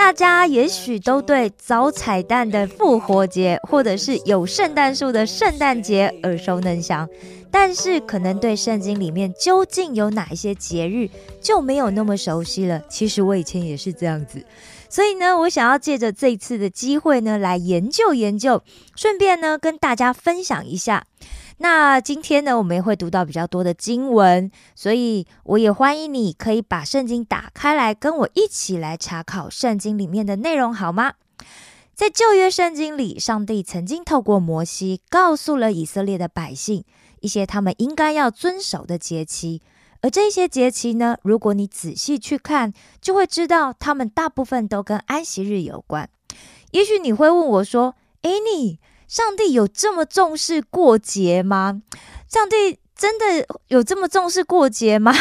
大家也许都对早彩蛋的复活节，或者是有圣诞树的圣诞节耳熟能详，但是可能对圣经里面究竟有哪一些节日就没有那么熟悉了。其实我以前也是这样子。所以呢，我想要借着这次的机会呢，来研究研究，顺便呢跟大家分享一下。那今天呢，我们也会读到比较多的经文，所以我也欢迎你可以把圣经打开来，跟我一起来查考圣经里面的内容，好吗？在旧约圣经里，上帝曾经透过摩西告诉了以色列的百姓一些他们应该要遵守的节期。而这些节期呢，如果你仔细去看，就会知道他们大部分都跟安息日有关。也许你会问我说：“诶，你上帝有这么重视过节吗？上帝真的有这么重视过节吗？”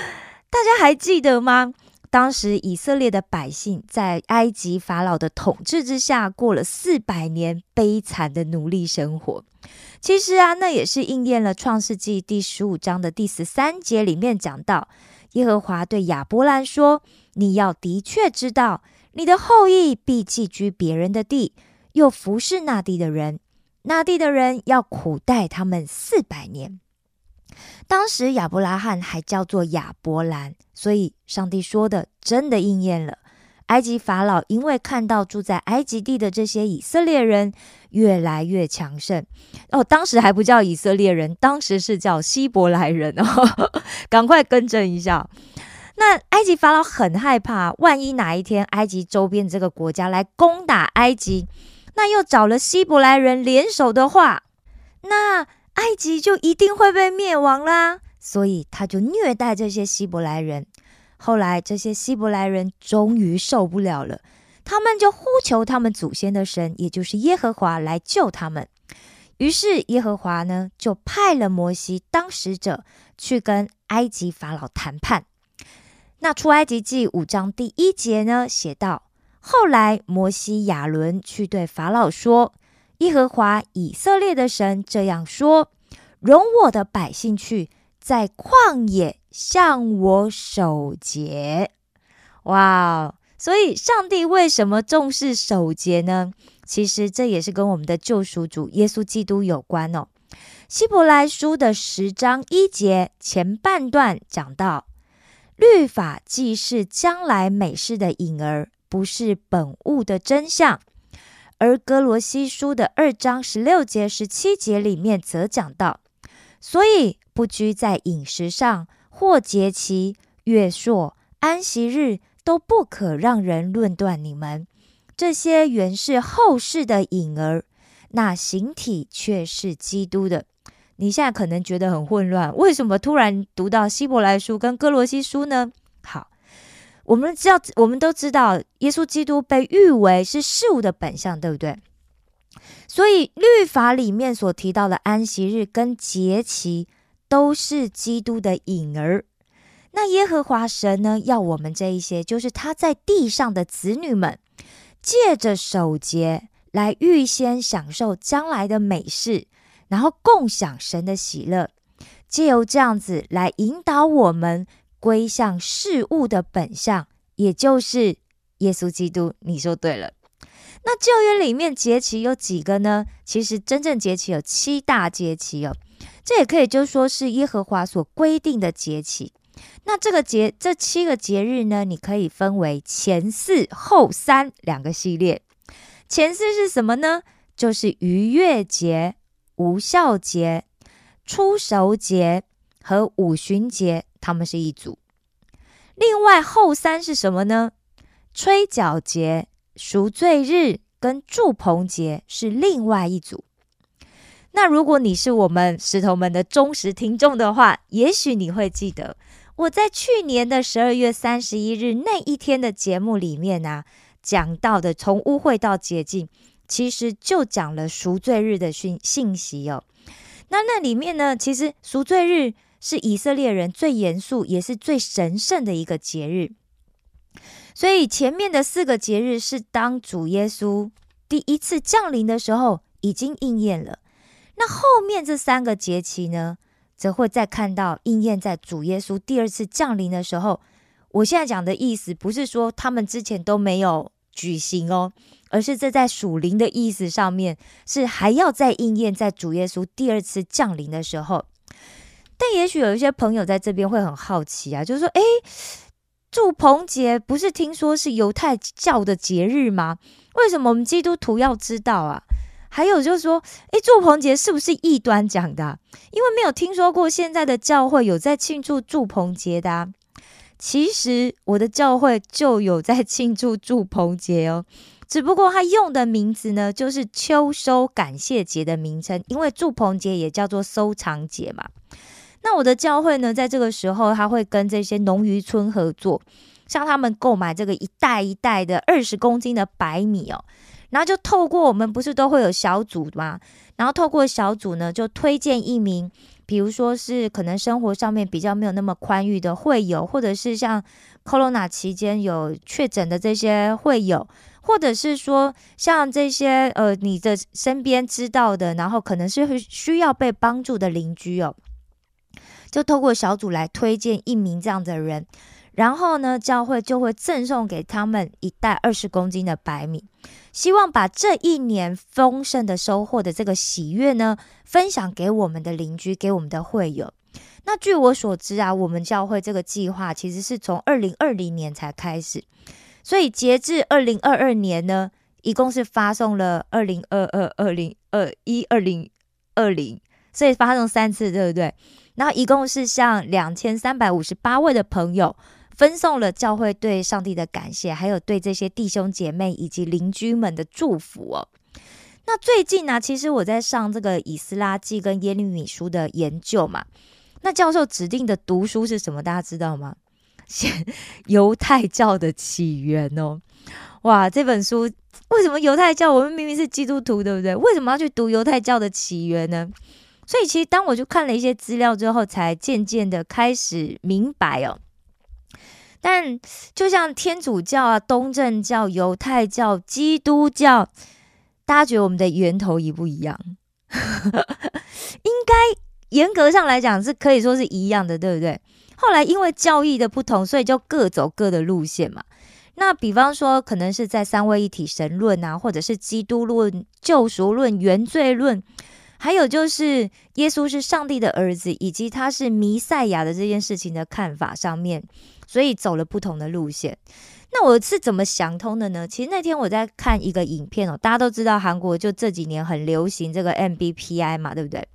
大家还记得吗？当时以色列的百姓在埃及法老的统治之下，过了四百年悲惨的奴隶生活。其实啊，那也是应验了创世纪第十五章的第十三节里面讲到，耶和华对亚伯兰说：“你要的确知道，你的后裔必寄居别人的地，又服侍那地的人，那地的人要苦待他们四百年。”当时亚伯拉罕还叫做亚伯兰，所以上帝说的真的应验了。埃及法老因为看到住在埃及地的这些以色列人越来越强盛，哦，当时还不叫以色列人，当时是叫希伯来人哦，赶快更正一下。那埃及法老很害怕，万一哪一天埃及周边这个国家来攻打埃及，那又找了希伯来人联手的话，那埃及就一定会被灭亡啦。所以他就虐待这些希伯来人。后来，这些希伯来人终于受不了了，他们就呼求他们祖先的神，也就是耶和华来救他们。于是，耶和华呢就派了摩西当使者去跟埃及法老谈判。那出埃及记五章第一节呢写道：后来摩西亚伦去对法老说：“耶和华以色列的神这样说：容我的百姓去，在旷野。”向我守节，哇！所以，上帝为什么重视守节呢？其实这也是跟我们的救赎主耶稣基督有关哦。希伯来书的十章一节前半段讲到，律法既是将来美事的影儿，不是本物的真相；而哥罗西书的二章十六节、十七节里面则讲到，所以不拘在饮食上。或节期、月朔、安息日都不可让人论断你们，这些原是后世的影儿，那形体却是基督的。你现在可能觉得很混乱，为什么突然读到希伯来书跟哥罗西书呢？好，我们知道，我们都知道，耶稣基督被誉为是事物的本相，对不对？所以律法里面所提到的安息日跟节期。都是基督的影儿。那耶和华神呢？要我们这一些，就是他在地上的子女们，借着守节来预先享受将来的美事，然后共享神的喜乐，借由这样子来引导我们归向事物的本相，也就是耶稣基督。你说对了。那旧约里面节期有几个呢？其实真正节期有七大节期哦。这也可以就说是耶和华所规定的节期。那这个节这七个节日呢，你可以分为前四后三两个系列。前四是什么呢？就是逾越节、无效节、初熟节和五旬节，他们是一组。另外后三是什么呢？吹角节、赎罪日跟祝棚节是另外一组。那如果你是我们石头们的忠实听众的话，也许你会记得我在去年的十二月三十一日那一天的节目里面呢，讲到的从污秽到洁净，其实就讲了赎罪日的讯信息哦。那那里面呢，其实赎罪日是以色列人最严肃也是最神圣的一个节日。所以前面的四个节日是当主耶稣第一次降临的时候已经应验了，那后面这三个节期呢，则会再看到应验在主耶稣第二次降临的时候。我现在讲的意思不是说他们之前都没有举行哦，而是这在属灵的意思上面是还要再应验在主耶稣第二次降临的时候。但也许有一些朋友在这边会很好奇啊，就是说，诶。祝棚节不是听说是犹太教的节日吗？为什么我们基督徒要知道啊？还有就是说，诶，祝棚节是不是异端讲的？因为没有听说过现在的教会有在庆祝祝棚节的。其实我的教会就有在庆祝祝棚节哦，只不过他用的名字呢，就是秋收感谢节的名称，因为祝棚节也叫做收藏节嘛。那我的教会呢，在这个时候，他会跟这些农渔村合作，向他们购买这个一袋一袋的二十公斤的白米哦，然后就透过我们不是都会有小组吗？然后透过小组呢，就推荐一名，比如说是可能生活上面比较没有那么宽裕的会友，或者是像 Corona 期间有确诊的这些会友，或者是说像这些呃你的身边知道的，然后可能是需要被帮助的邻居哦。就透过小组来推荐一名这样的人，然后呢，教会就会赠送给他们一袋二十公斤的白米，希望把这一年丰盛的收获的这个喜悦呢，分享给我们的邻居，给我们的会友。那据我所知啊，我们教会这个计划其实是从二零二零年才开始，所以截至二零二二年呢，一共是发送了二零二二、二零二一、二零二零，所以发送三次，对不对？然后一共是向两千三百五十八位的朋友分送了教会对上帝的感谢，还有对这些弟兄姐妹以及邻居们的祝福哦。那最近呢，其实我在上这个以斯拉记跟耶利米书的研究嘛。那教授指定的读书是什么？大家知道吗？写 犹太教的起源哦。哇，这本书为什么犹太教？我们明明是基督徒，对不对？为什么要去读犹太教的起源呢？所以其实当我就看了一些资料之后，才渐渐的开始明白哦。但就像天主教啊、东正教、犹太教、基督教，大家觉得我们的源头一不一样？应该严格上来讲是可以说是一样的，对不对？后来因为教义的不同，所以就各走各的路线嘛。那比方说，可能是在三位一体神论啊，或者是基督论、救赎论、原罪论。还有就是耶稣是上帝的儿子，以及他是弥赛亚的这件事情的看法上面，所以走了不同的路线。那我是怎么想通的呢？其实那天我在看一个影片哦，大家都知道韩国就这几年很流行这个 MBPI 嘛，对不对？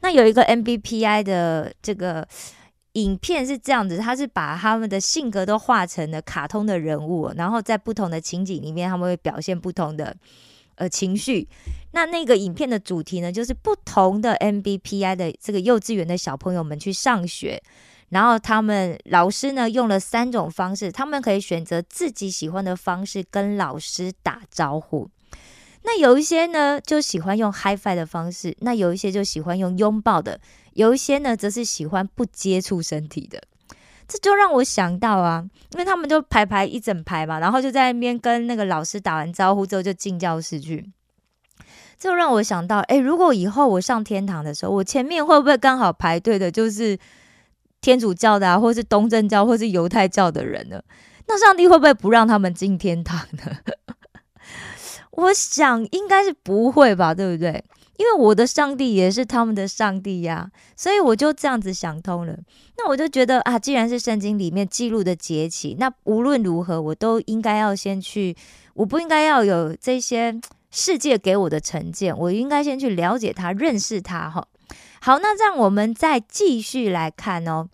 那有一个 MBPI 的这个影片是这样子，他是把他们的性格都画成了卡通的人物，然后在不同的情景里面，他们会表现不同的。呃，情绪。那那个影片的主题呢，就是不同的 MBPI 的这个幼稚园的小朋友们去上学，然后他们老师呢用了三种方式，他们可以选择自己喜欢的方式跟老师打招呼。那有一些呢就喜欢用 HiFi 的方式，那有一些就喜欢用拥抱的，有一些呢则是喜欢不接触身体的。这就让我想到啊，因为他们就排排一整排嘛，然后就在那边跟那个老师打完招呼之后就进教室去。这就让我想到，哎，如果以后我上天堂的时候，我前面会不会刚好排队的就是天主教的啊，或是东正教，或是犹太教的人呢？那上帝会不会不让他们进天堂呢？我想应该是不会吧，对不对？因为我的上帝也是他们的上帝呀，所以我就这样子想通了。那我就觉得啊，既然是圣经里面记录的节气，那无论如何我都应该要先去，我不应该要有这些世界给我的成见，我应该先去了解他，认识他。哈，好，那让我们再继续来看哦，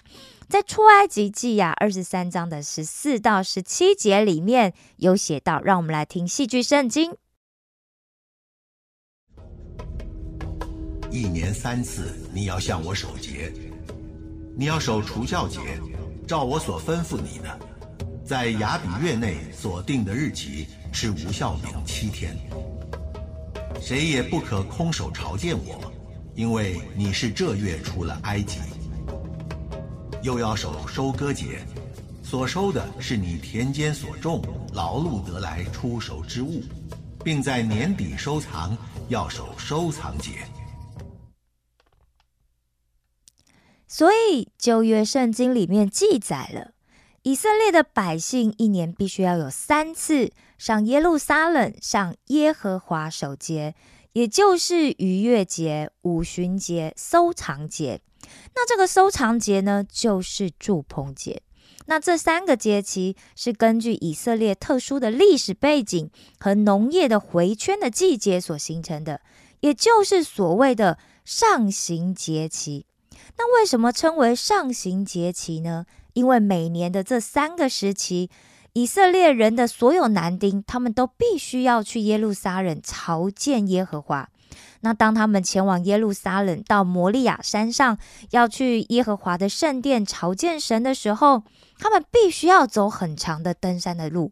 在出埃及记呀二十三章的十四到十七节里面有写到，让我们来听戏剧圣经。一年三次，你要向我守节，你要守除教节，照我所吩咐你的，在雅比月内所定的日期是无效饼七天。谁也不可空手朝见我，因为你是这月出了埃及。又要守收割节，所收的是你田间所种、劳碌得来出手之物，并在年底收藏，要守收藏节。所以旧约圣经里面记载了，以色列的百姓一年必须要有三次上耶路撒冷上耶和华守节，也就是逾越节、五旬节、收藏节。那这个收藏节呢，就是祝棚节。那这三个节期是根据以色列特殊的历史背景和农业的回圈的季节所形成的，也就是所谓的上行节期。那为什么称为上行节期呢？因为每年的这三个时期，以色列人的所有男丁，他们都必须要去耶路撒冷朝见耶和华。那当他们前往耶路撒冷到摩利亚山上，要去耶和华的圣殿朝见神的时候，他们必须要走很长的登山的路。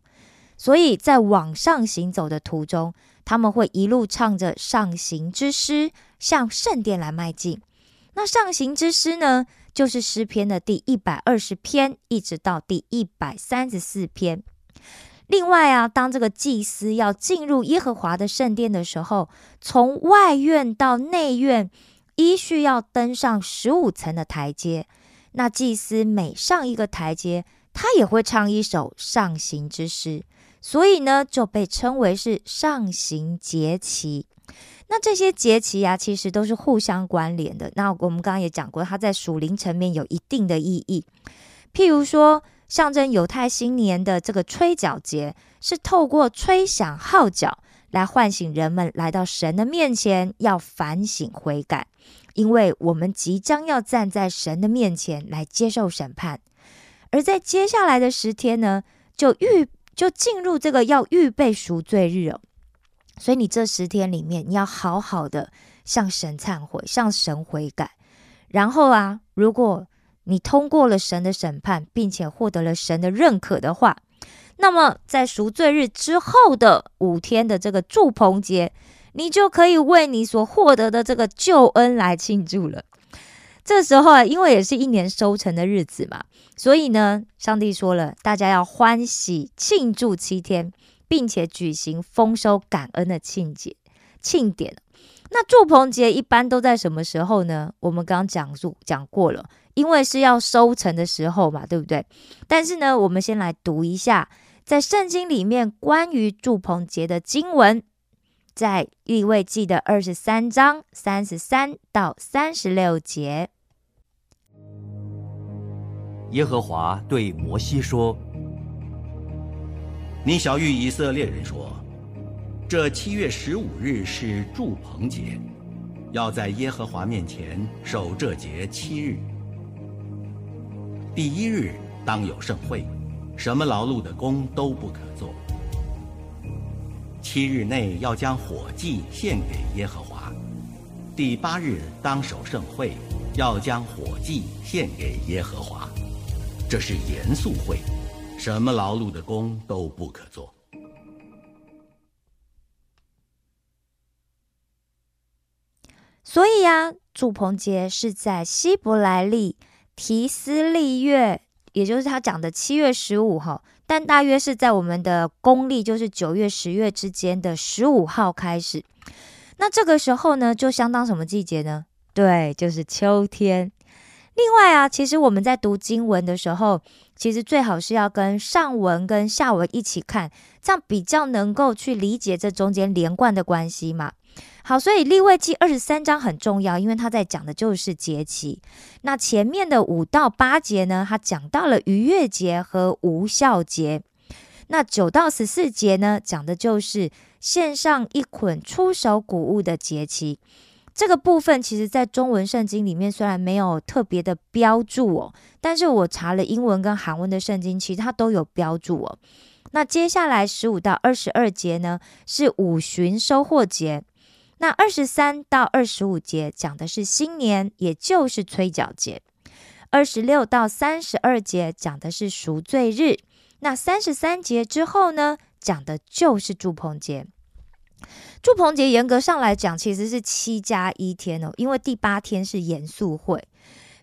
所以在往上行走的途中，他们会一路唱着上行之诗，向圣殿来迈进。那上行之诗呢，就是诗篇的第一百二十篇，一直到第一百三十四篇。另外啊，当这个祭司要进入耶和华的圣殿的时候，从外院到内院，依序要登上十五层的台阶。那祭司每上一个台阶，他也会唱一首上行之诗，所以呢，就被称为是上行节期。那这些节期啊，其实都是互相关联的。那我们刚刚也讲过，它在属灵层面有一定的意义，譬如说。象征犹太新年的这个吹角节，是透过吹响号角来唤醒人们来到神的面前，要反省悔改，因为我们即将要站在神的面前来接受审判。而在接下来的十天呢，就预就进入这个要预备赎罪日哦。所以你这十天里面，你要好好的向神忏悔，向神悔改。然后啊，如果你通过了神的审判，并且获得了神的认可的话，那么在赎罪日之后的五天的这个祝棚节，你就可以为你所获得的这个救恩来庆祝了。这时候啊，因为也是一年收成的日子嘛，所以呢，上帝说了，大家要欢喜庆祝七天，并且举行丰收感恩的庆节庆典。那祝棚节一般都在什么时候呢？我们刚刚讲述讲过了。因为是要收成的时候嘛，对不对？但是呢，我们先来读一下在圣经里面关于祝棚节的经文，在立位记的二十三章三十三到三十六节。耶和华对摩西说：“你小谕以色列人说，这七月十五日是祝棚节，要在耶和华面前守这节七日。”第一日当有盛会，什么劳碌的工都不可做。七日内要将火祭献给耶和华。第八日当守盛会，要将火祭献给耶和华。这是严肃会，什么劳碌的工都不可做。所以呀，祝棚节是在希伯来历。提斯利月，也就是他讲的七月十五号，但大约是在我们的公历，就是九月、十月之间的十五号开始。那这个时候呢，就相当什么季节呢？对，就是秋天。另外啊，其实我们在读经文的时候，其实最好是要跟上文跟下文一起看，这样比较能够去理解这中间连贯的关系嘛。好，所以立位记二十三章很重要，因为他在讲的就是节期。那前面的五到八节呢，他讲到了逾越节和无效节。那九到十四节呢，讲的就是献上一捆出手谷物的节期。这个部分其实在中文圣经里面虽然没有特别的标注哦，但是我查了英文跟韩文的圣经，其实它都有标注哦。那接下来十五到二十二节呢，是五旬收获节。那二十三到二十五节讲的是新年，也就是吹角节；二十六到三十二节讲的是赎罪日；那三十三节之后呢，讲的就是祝棚节。祝棚节严格上来讲，其实是七加一天哦，因为第八天是严肃会。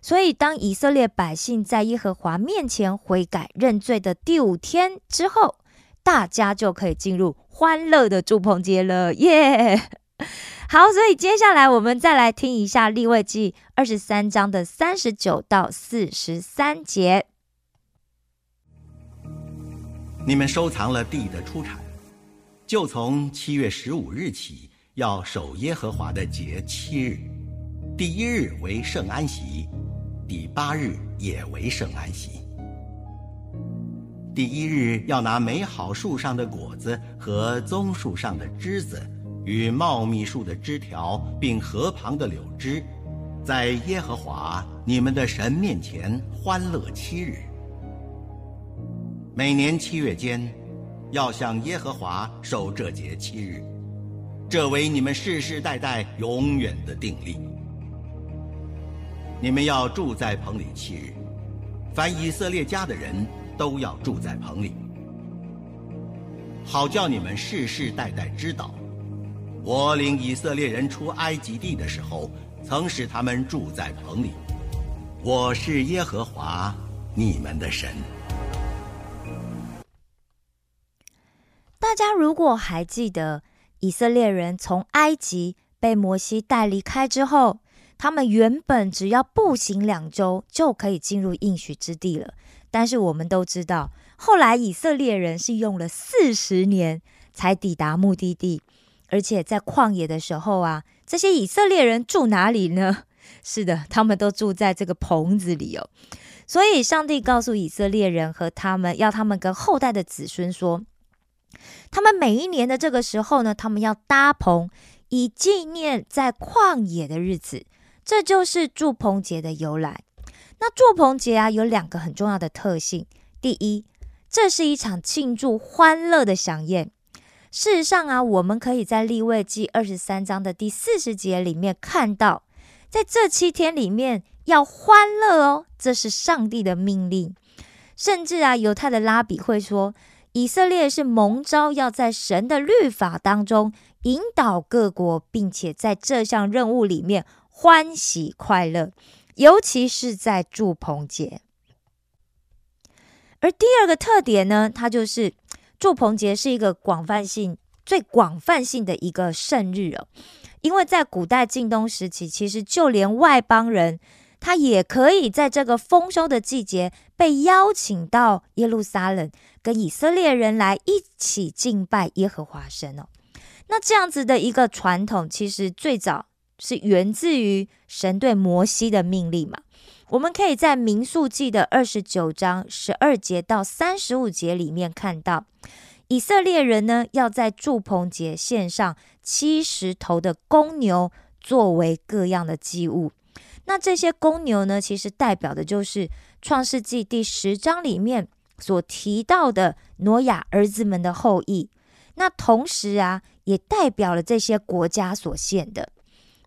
所以，当以色列百姓在耶和华面前悔改认罪的第五天之后，大家就可以进入欢乐的祝棚节了，耶！好，所以接下来我们再来听一下立位记二十三章的三十九到四十三节。你们收藏了地的出产，就从七月十五日起要守耶和华的节七日，第一日为圣安息。第八日也为圣安息。第一日要拿美好树上的果子和棕树上的枝子，与茂密树的枝条，并河旁的柳枝，在耶和华你们的神面前欢乐七日。每年七月间，要向耶和华守这节七日，这为你们世世代代永远的定例。你们要住在棚里七日，凡以色列家的人都要住在棚里，好叫你们世世代代知道，我领以色列人出埃及地的时候，曾使他们住在棚里。我是耶和华你们的神。家如果还记得，以色列人从埃及被摩西带离开之后。他们原本只要步行两周就可以进入应许之地了，但是我们都知道，后来以色列人是用了四十年才抵达目的地，而且在旷野的时候啊，这些以色列人住哪里呢？是的，他们都住在这个棚子里哦。所以，上帝告诉以色列人和他们要他们跟后代的子孙说，他们每一年的这个时候呢，他们要搭棚，以纪念在旷野的日子。这就是祝棚节的由来。那祝棚节啊，有两个很重要的特性。第一，这是一场庆祝欢乐的飨宴。事实上啊，我们可以在立位记二十三章的第四十节里面看到，在这七天里面要欢乐哦，这是上帝的命令。甚至啊，犹太的拉比会说，以色列是蒙召要在神的律法当中引导各国，并且在这项任务里面。欢喜快乐，尤其是在祝棚节。而第二个特点呢，它就是祝棚节是一个广泛性、最广泛性的一个圣日哦。因为在古代近东时期，其实就连外邦人，他也可以在这个丰收的季节被邀请到耶路撒冷，跟以色列人来一起敬拜耶和华神哦。那这样子的一个传统，其实最早。是源自于神对摩西的命令嘛？我们可以在民数记的二十九章十二节到三十五节里面看到，以色列人呢要在祝棚节献上七十头的公牛作为各样的祭物。那这些公牛呢，其实代表的就是创世纪第十章里面所提到的挪亚儿子们的后裔。那同时啊，也代表了这些国家所献的。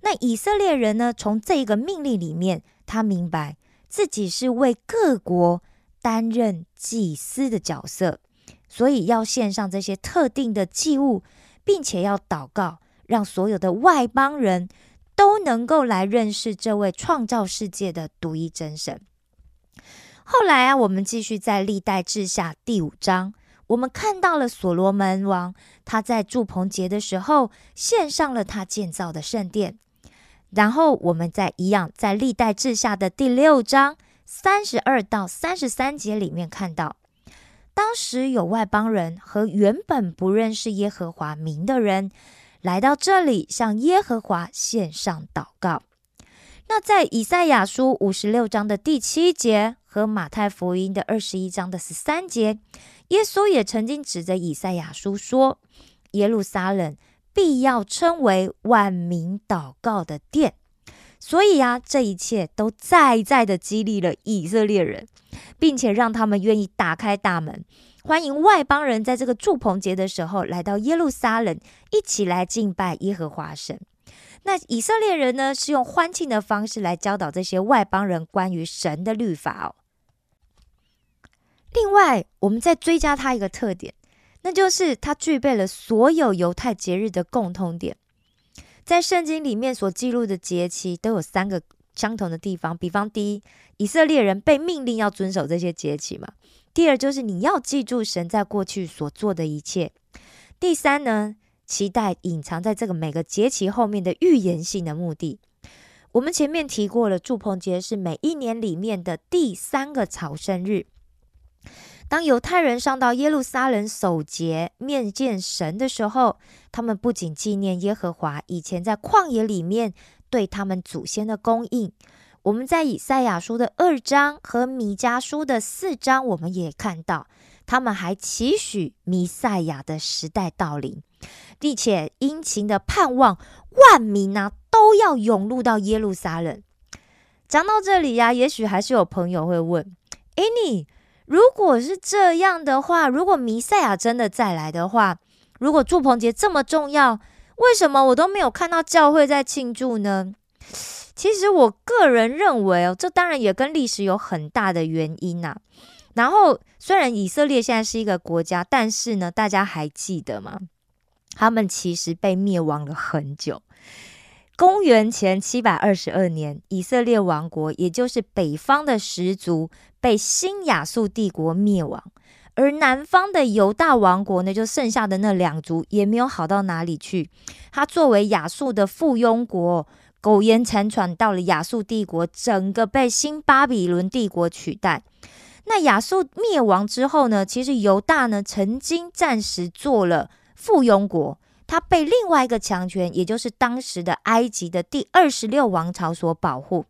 那以色列人呢？从这一个命令里面，他明白自己是为各国担任祭司的角色，所以要献上这些特定的祭物，并且要祷告，让所有的外邦人都能够来认识这位创造世界的独一真神。后来啊，我们继续在历代志下第五章，我们看到了所罗门王他在祝棚节的时候，献上了他建造的圣殿。然后我们再一样，在历代志下的第六章三十二到三十三节里面看到，当时有外邦人和原本不认识耶和华名的人来到这里，向耶和华献上祷告。那在以赛亚书五十六章的第七节和马太福音的二十一章的十三节，耶稣也曾经指着以赛亚书说：“耶路撒冷。”必要称为万民祷告的殿，所以啊，这一切都再再的激励了以色列人，并且让他们愿意打开大门，欢迎外邦人在这个祝棚节的时候来到耶路撒冷，一起来敬拜耶和华神。那以色列人呢，是用欢庆的方式来教导这些外邦人关于神的律法哦。另外，我们再追加它一个特点，那就是它具备了所有犹太节日的共通点。在圣经里面所记录的节期都有三个相同的地方，比方第一，以色列人被命令要遵守这些节期嘛；第二，就是你要记住神在过去所做的一切；第三呢，期待隐藏在这个每个节期后面的预言性的目的。我们前面提过了，祝棚节是每一年里面的第三个朝圣日。当犹太人上到耶路撒冷守节面见神的时候，他们不仅纪念耶和华以前在旷野里面对他们祖先的供应，我们在以赛亚书的二章和米迦书的四章，我们也看到他们还期许弥赛亚的时代到临，并且殷勤的盼望万民啊都要涌入到耶路撒冷。讲到这里呀，也许还是有朋友会问：哎，你？如果是这样的话，如果弥赛亚真的再来的话，如果祝棚节这么重要，为什么我都没有看到教会在庆祝呢？其实我个人认为哦，这当然也跟历史有很大的原因呐。然后，虽然以色列现在是一个国家，但是呢，大家还记得吗？他们其实被灭亡了很久。公元前七百二十二年，以色列王国，也就是北方的十族，被新亚述帝国灭亡；而南方的犹大王国呢，就剩下的那两族，也没有好到哪里去。它作为亚述的附庸国，苟延残喘到了亚述帝国，整个被新巴比伦帝国取代。那亚述灭亡之后呢，其实犹大呢，曾经暂时做了附庸国。他被另外一个强权，也就是当时的埃及的第二十六王朝所保护。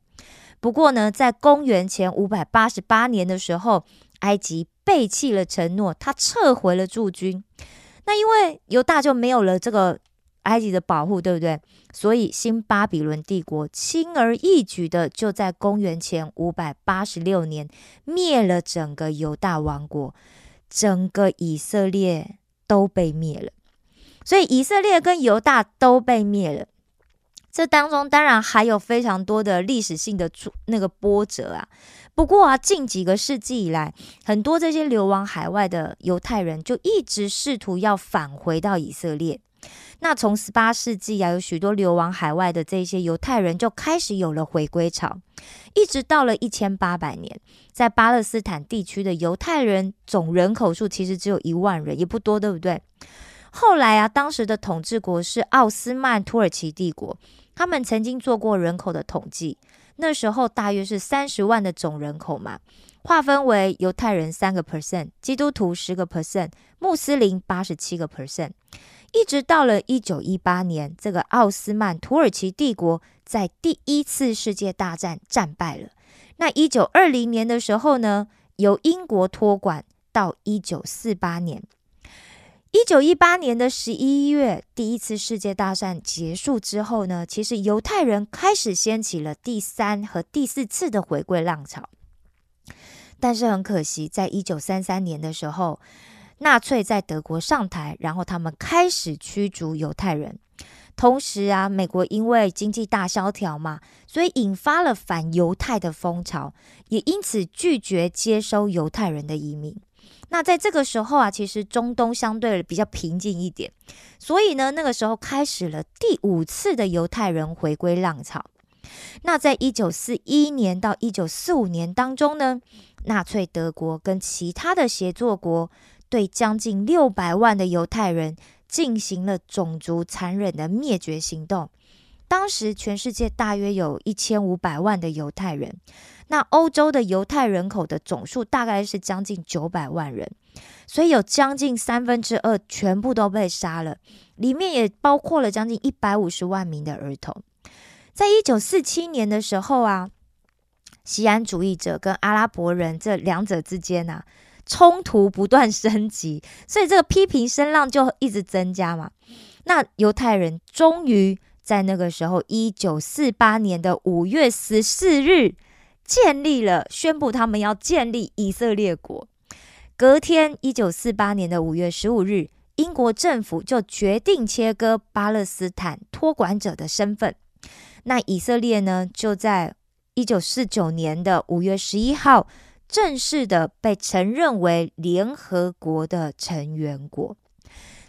不过呢，在公元前五百八十八年的时候，埃及背弃了承诺，他撤回了驻军。那因为犹大就没有了这个埃及的保护，对不对？所以新巴比伦帝国轻而易举的就在公元前五百八十六年灭了整个犹大王国，整个以色列都被灭了。所以以色列跟犹大都被灭了，这当中当然还有非常多的历史性的那个波折啊。不过啊，近几个世纪以来，很多这些流亡海外的犹太人就一直试图要返回到以色列。那从十八世纪啊，有许多流亡海外的这些犹太人就开始有了回归潮，一直到了一千八百年，在巴勒斯坦地区的犹太人总人口数其实只有一万人，也不多，对不对？后来啊，当时的统治国是奥斯曼土耳其帝国，他们曾经做过人口的统计，那时候大约是三十万的总人口嘛，划分为犹太人三个 percent，基督徒十个 percent，穆斯林八十七个 percent，一直到了一九一八年，这个奥斯曼土耳其帝国在第一次世界大战战败了。那一九二零年的时候呢，由英国托管到一九四八年。一九一八年的十一月，第一次世界大战结束之后呢，其实犹太人开始掀起了第三和第四次的回归浪潮。但是很可惜，在一九三三年的时候，纳粹在德国上台，然后他们开始驱逐犹太人。同时啊，美国因为经济大萧条嘛，所以引发了反犹太的风潮，也因此拒绝接收犹太人的移民。那在这个时候啊，其实中东相对比较平静一点，所以呢，那个时候开始了第五次的犹太人回归浪潮。那在一九四一年到一九四五年当中呢，纳粹德国跟其他的协作国对将近六百万的犹太人进行了种族残忍的灭绝行动。当时全世界大约有一千五百万的犹太人。那欧洲的犹太人口的总数大概是将近九百万人，所以有将近三分之二全部都被杀了，里面也包括了将近一百五十万名的儿童。在一九四七年的时候啊，西安主义者跟阿拉伯人这两者之间啊，冲突不断升级，所以这个批评声浪就一直增加嘛。那犹太人终于在那个时候，一九四八年的五月十四日。建立了，宣布他们要建立以色列国。隔天，一九四八年的五月十五日，英国政府就决定切割巴勒斯坦托管者的身份。那以色列呢，就在一九四九年的五月十一号正式的被承认为联合国的成员国。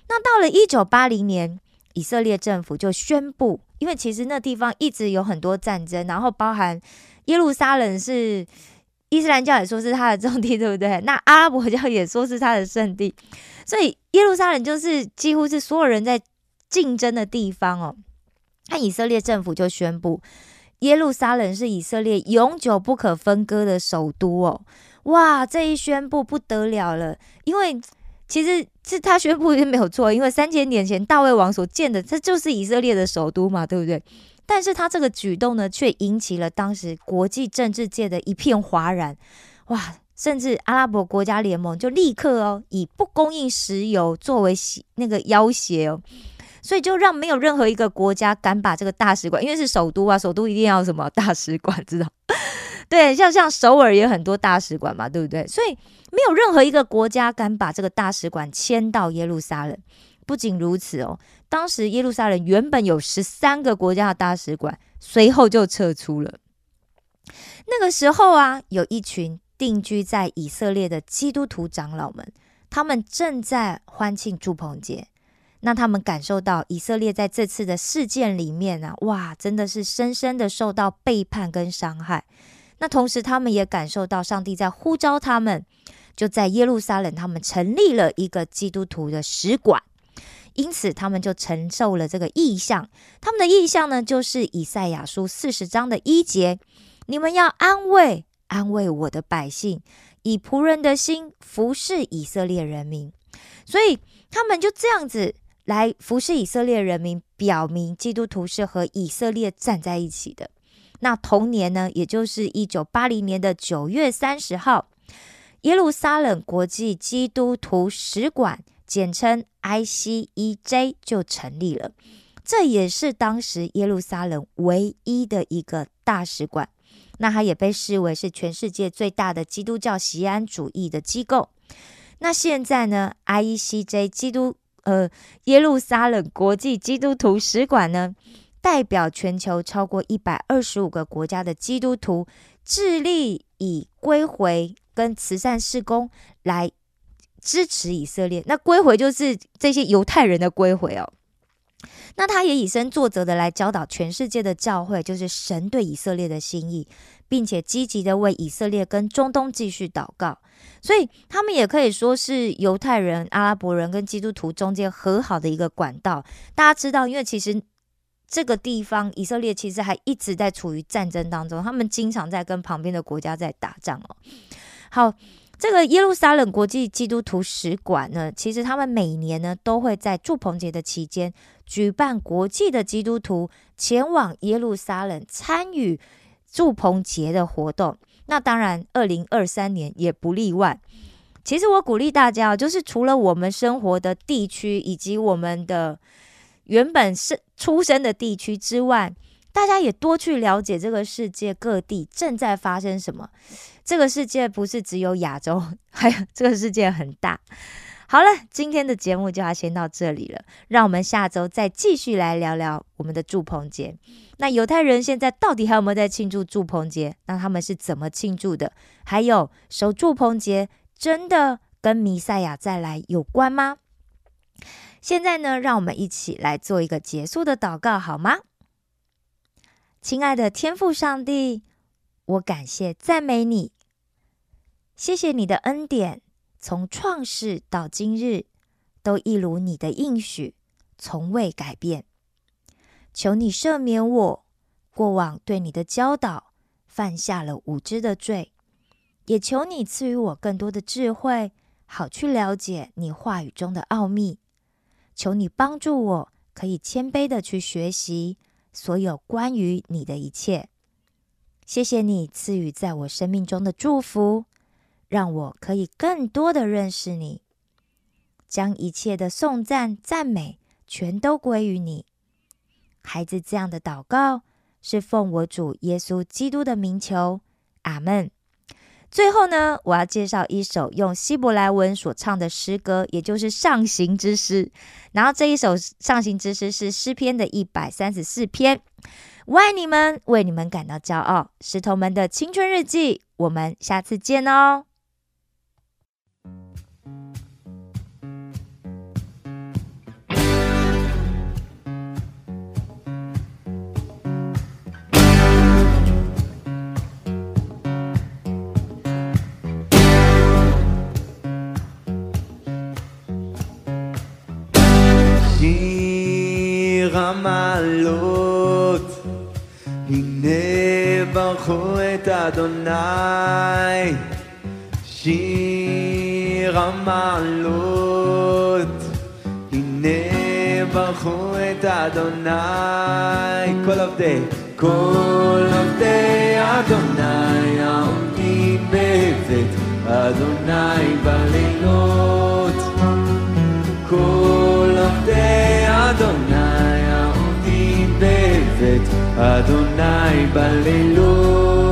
那到了一九八零年，以色列政府就宣布，因为其实那地方一直有很多战争，然后包含耶路撒冷是伊斯兰教也说是他的重地，对不对？那阿拉伯教也说是他的圣地，所以耶路撒冷就是几乎是所有人在竞争的地方哦。那以色列政府就宣布，耶路撒冷是以色列永久不可分割的首都哦。哇，这一宣布不得了了，因为。其实是他宣布是没有错，因为三千年前大卫王所建的，这就是以色列的首都嘛，对不对？但是他这个举动呢，却引起了当时国际政治界的一片哗然，哇！甚至阿拉伯国家联盟就立刻哦，以不供应石油作为那个要挟哦，所以就让没有任何一个国家敢把这个大使馆，因为是首都啊，首都一定要什么大使馆，知道？对，像像首尔也很多大使馆嘛，对不对？所以没有任何一个国家敢把这个大使馆迁到耶路撒冷。不仅如此哦，当时耶路撒冷原本有十三个国家的大使馆，随后就撤出了。那个时候啊，有一群定居在以色列的基督徒长老们，他们正在欢庆祝棚节。那他们感受到以色列在这次的事件里面啊，哇，真的是深深的受到背叛跟伤害。那同时，他们也感受到上帝在呼召他们，就在耶路撒冷，他们成立了一个基督徒的使馆。因此，他们就承受了这个意象。他们的意象呢，就是以赛亚书四十章的一节：“你们要安慰安慰我的百姓，以仆人的心服侍以色列人民。”所以，他们就这样子来服侍以色列人民，表明基督徒是和以色列站在一起的。那同年呢，也就是一九八零年的九月三十号，耶路撒冷国际基督徒使馆，简称 ICEJ 就成立了。这也是当时耶路撒冷唯一的一个大使馆。那它也被视为是全世界最大的基督教锡安主义的机构。那现在呢，IECJ 基督呃耶路撒冷国际基督徒使馆呢？代表全球超过一百二十五个国家的基督徒，致力以归回跟慈善事工来支持以色列。那归回就是这些犹太人的归回哦。那他也以身作则的来教导全世界的教会，就是神对以色列的心意，并且积极的为以色列跟中东继续祷告。所以他们也可以说是犹太人、阿拉伯人跟基督徒中间和好的一个管道。大家知道，因为其实。这个地方，以色列其实还一直在处于战争当中，他们经常在跟旁边的国家在打仗哦。好，这个耶路撒冷国际基督徒使馆呢，其实他们每年呢都会在祝棚节的期间举办国际的基督徒前往耶路撒冷参与祝棚节的活动。那当然，二零二三年也不例外。其实我鼓励大家，就是除了我们生活的地区以及我们的。原本是出生的地区之外，大家也多去了解这个世界各地正在发生什么。这个世界不是只有亚洲，还有这个世界很大。好了，今天的节目就要先到这里了，让我们下周再继续来聊聊我们的祝棚节。那犹太人现在到底还有没有在庆祝祝棚节？那他们是怎么庆祝的？还有守祝棚节真的跟弥赛亚再来有关吗？现在呢，让我们一起来做一个结束的祷告，好吗？亲爱的天父上帝，我感谢赞美你，谢谢你的恩典，从创世到今日，都一如你的应许，从未改变。求你赦免我过往对你的教导犯下了无知的罪，也求你赐予我更多的智慧，好去了解你话语中的奥秘。求你帮助我，可以谦卑的去学习所有关于你的一切。谢谢你赐予在我生命中的祝福，让我可以更多的认识你。将一切的颂赞赞美全都归于你。孩子这样的祷告是奉我主耶稣基督的名求。阿门。最后呢我要介绍一首用希伯来文所唱的诗歌也就是上行之诗。然后这一首上行之诗是诗篇的一百三十四篇。我爱你们为你们感到骄傲。石头们的青春日记我们下次见哦。רמלות. הנה ברכו את אדוני, שיר המעלות. הנה ברכו את אדוני, כל עובדי, כל עובדי אדוני העומדים בבית אדוני בלילות. כל עובדי אדוני שבט אדוני בלילות.